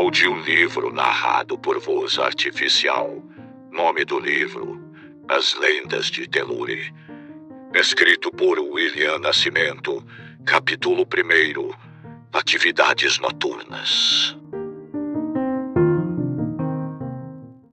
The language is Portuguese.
Audiolivro um livro narrado por voz artificial. Nome do livro: As Lendas de Teluri. Escrito por William Nascimento. Capítulo 1 Atividades Noturnas.